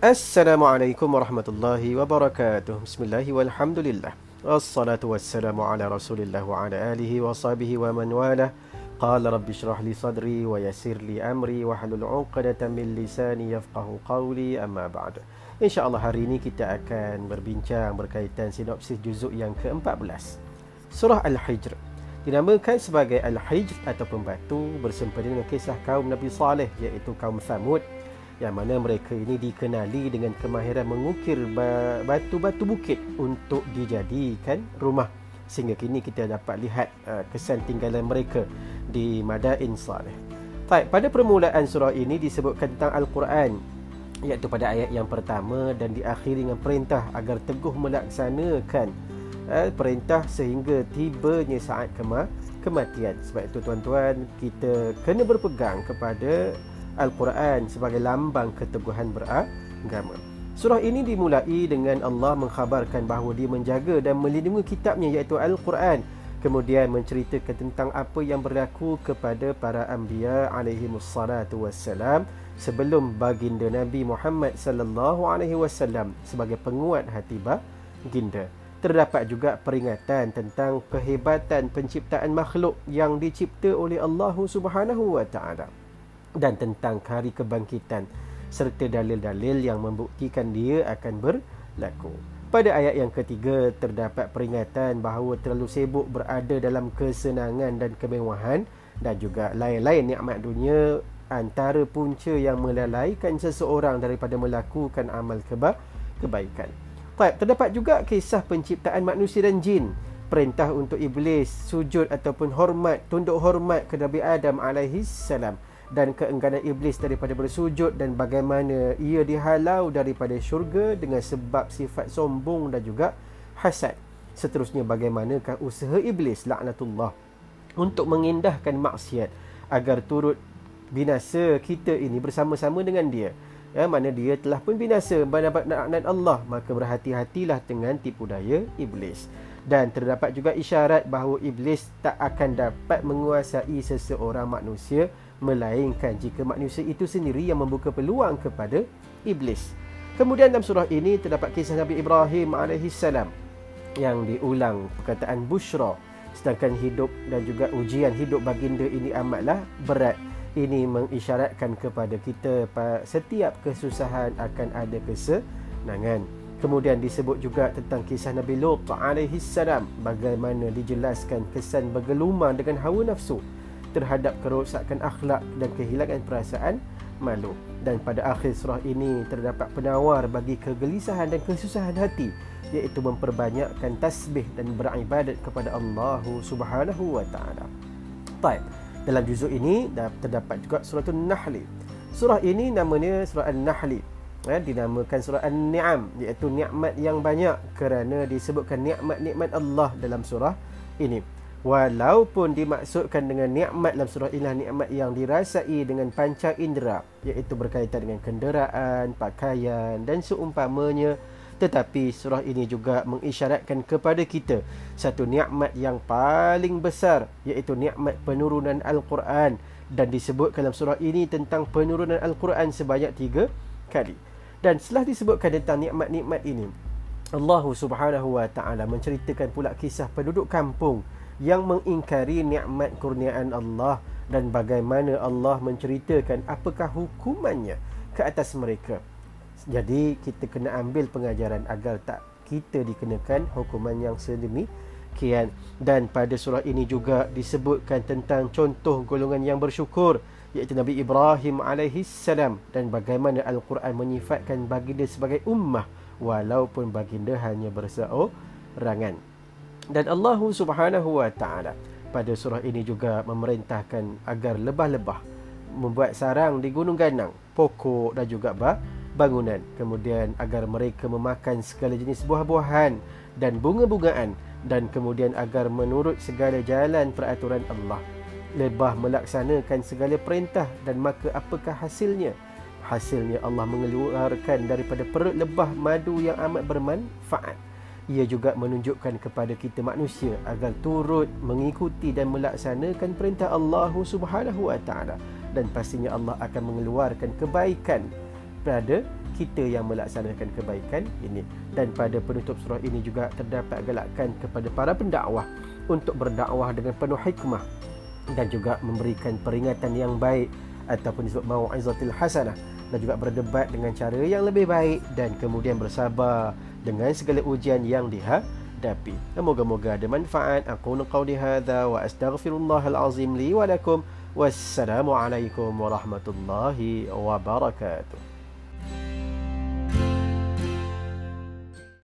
Assalamualaikum warahmatullahi wabarakatuh. Bismillahi walhamdulillah. Wassalatu wassalamu ala Rasulillah wa ala alihi wa sahbihi wa man wala. Qala rabbi shrah li sadri wa yassir li amri wa halul 'uqdatam min lisani yafqahu qawli amma ba'd. Insya-Allah hari ini kita akan berbincang berkaitan sinopsis juzuk yang ke-14. Surah Al-Hijr. Dinamakan sebagai Al-Hijr atau pembatu bersempena dengan kisah kaum Nabi Saleh iaitu kaum Thamud yang mana mereka ini dikenali dengan kemahiran mengukir batu-batu bukit untuk dijadikan rumah sehingga kini kita dapat lihat uh, kesan tinggalan mereka di Madain Saleh. Baik, pada permulaan surah ini disebutkan tentang Al-Quran iaitu pada ayat yang pertama dan diakhiri dengan perintah agar teguh melaksanakan uh, perintah sehingga tibanya saat kema- kematian. Sebab itu tuan-tuan kita kena berpegang kepada Al-Quran sebagai lambang keteguhan beragama. Surah ini dimulai dengan Allah mengkhabarkan bahawa dia menjaga dan melindungi kitabnya iaitu Al-Quran. Kemudian menceritakan tentang apa yang berlaku kepada para anbiya alaihi wassalatu wassalam sebelum baginda Nabi Muhammad sallallahu alaihi wasallam sebagai penguat hati baginda. Terdapat juga peringatan tentang kehebatan penciptaan makhluk yang dicipta oleh Allah Subhanahu wa taala dan tentang hari kebangkitan serta dalil-dalil yang membuktikan dia akan berlaku. Pada ayat yang ketiga terdapat peringatan bahawa terlalu sibuk berada dalam kesenangan dan kemewahan dan juga lain-lain nikmat dunia antara punca yang melalaikan seseorang daripada melakukan amal keba kebaikan. Baik, terdapat juga kisah penciptaan manusia dan jin. Perintah untuk iblis sujud ataupun hormat, tunduk hormat ke Nabi Adam alaihi salam dan keengganan iblis daripada bersujud dan bagaimana ia dihalau daripada syurga dengan sebab sifat sombong dan juga hasad. Seterusnya bagaimanakah usaha iblis laknatullah untuk mengindahkan maksiat agar turut binasa kita ini bersama-sama dengan dia. Ya, mana dia telah pun binasa mendapat laknat Allah maka berhati-hatilah dengan tipu daya iblis dan terdapat juga isyarat bahawa iblis tak akan dapat menguasai seseorang manusia melainkan jika manusia itu sendiri yang membuka peluang kepada iblis. Kemudian dalam surah ini terdapat kisah Nabi Ibrahim AS yang diulang perkataan bushra sedangkan hidup dan juga ujian hidup baginda ini amatlah berat. Ini mengisyaratkan kepada kita setiap kesusahan akan ada kesenangan. Kemudian disebut juga tentang kisah Nabi Lut AS bagaimana dijelaskan kesan bergelumang dengan hawa nafsu terhadap kerosakan akhlak dan kehilangan perasaan malu. Dan pada akhir surah ini terdapat penawar bagi kegelisahan dan kesusahan hati iaitu memperbanyakkan tasbih dan beribadat kepada Allah Subhanahu wa taala. Baik. Dalam juzuk ini terdapat juga surah An-Nahl. Surah ini namanya surah An-Nahl. Ya, dinamakan surah An-Ni'am iaitu nikmat yang banyak kerana disebutkan nikmat-nikmat Allah dalam surah ini. Walaupun dimaksudkan dengan nikmat dalam surah inilah nikmat yang dirasai dengan panca indera iaitu berkaitan dengan kenderaan, pakaian dan seumpamanya tetapi surah ini juga mengisyaratkan kepada kita satu nikmat yang paling besar iaitu nikmat penurunan Al-Quran dan disebut dalam surah ini tentang penurunan Al-Quran sebanyak tiga kali. Dan setelah disebutkan tentang nikmat-nikmat ini Allah Subhanahu Wa Taala menceritakan pula kisah penduduk kampung yang mengingkari nikmat kurniaan Allah dan bagaimana Allah menceritakan apakah hukumannya ke atas mereka. Jadi kita kena ambil pengajaran agar tak kita dikenakan hukuman yang sedemikian dan pada surah ini juga disebutkan tentang contoh golongan yang bersyukur iaitu Nabi Ibrahim alaihi salam dan bagaimana al-Quran menyifatkan baginda sebagai ummah walaupun baginda hanya berseorangan. Dan Allah Subhanahu Wa Taala pada surah ini juga memerintahkan agar lebah-lebah membuat sarang di gunung ganang, pokok dan juga bangunan. Kemudian agar mereka memakan segala jenis buah-buahan dan bunga-bungaan dan kemudian agar menurut segala jalan peraturan Allah. Lebah melaksanakan segala perintah dan maka apakah hasilnya? Hasilnya Allah mengeluarkan daripada perut lebah madu yang amat bermanfaat. Ia juga menunjukkan kepada kita manusia agar turut mengikuti dan melaksanakan perintah Allah Subhanahu Wa Taala. Dan pastinya Allah akan mengeluarkan kebaikan pada kita yang melaksanakan kebaikan ini. Dan pada penutup surah ini juga terdapat galakan kepada para pendakwah untuk berdakwah dengan penuh hikmah dan juga memberikan peringatan yang baik ataupun disebut mau'izatil hasanah dan juga berdebat dengan cara yang lebih baik dan kemudian bersabar dengan segala ujian yang dihadapi. Moga-moga ada manfaat. Aku nak qauli hadza wa astaghfirullahal azim li wa lakum. Wassalamualaikum warahmatullahi wabarakatuh.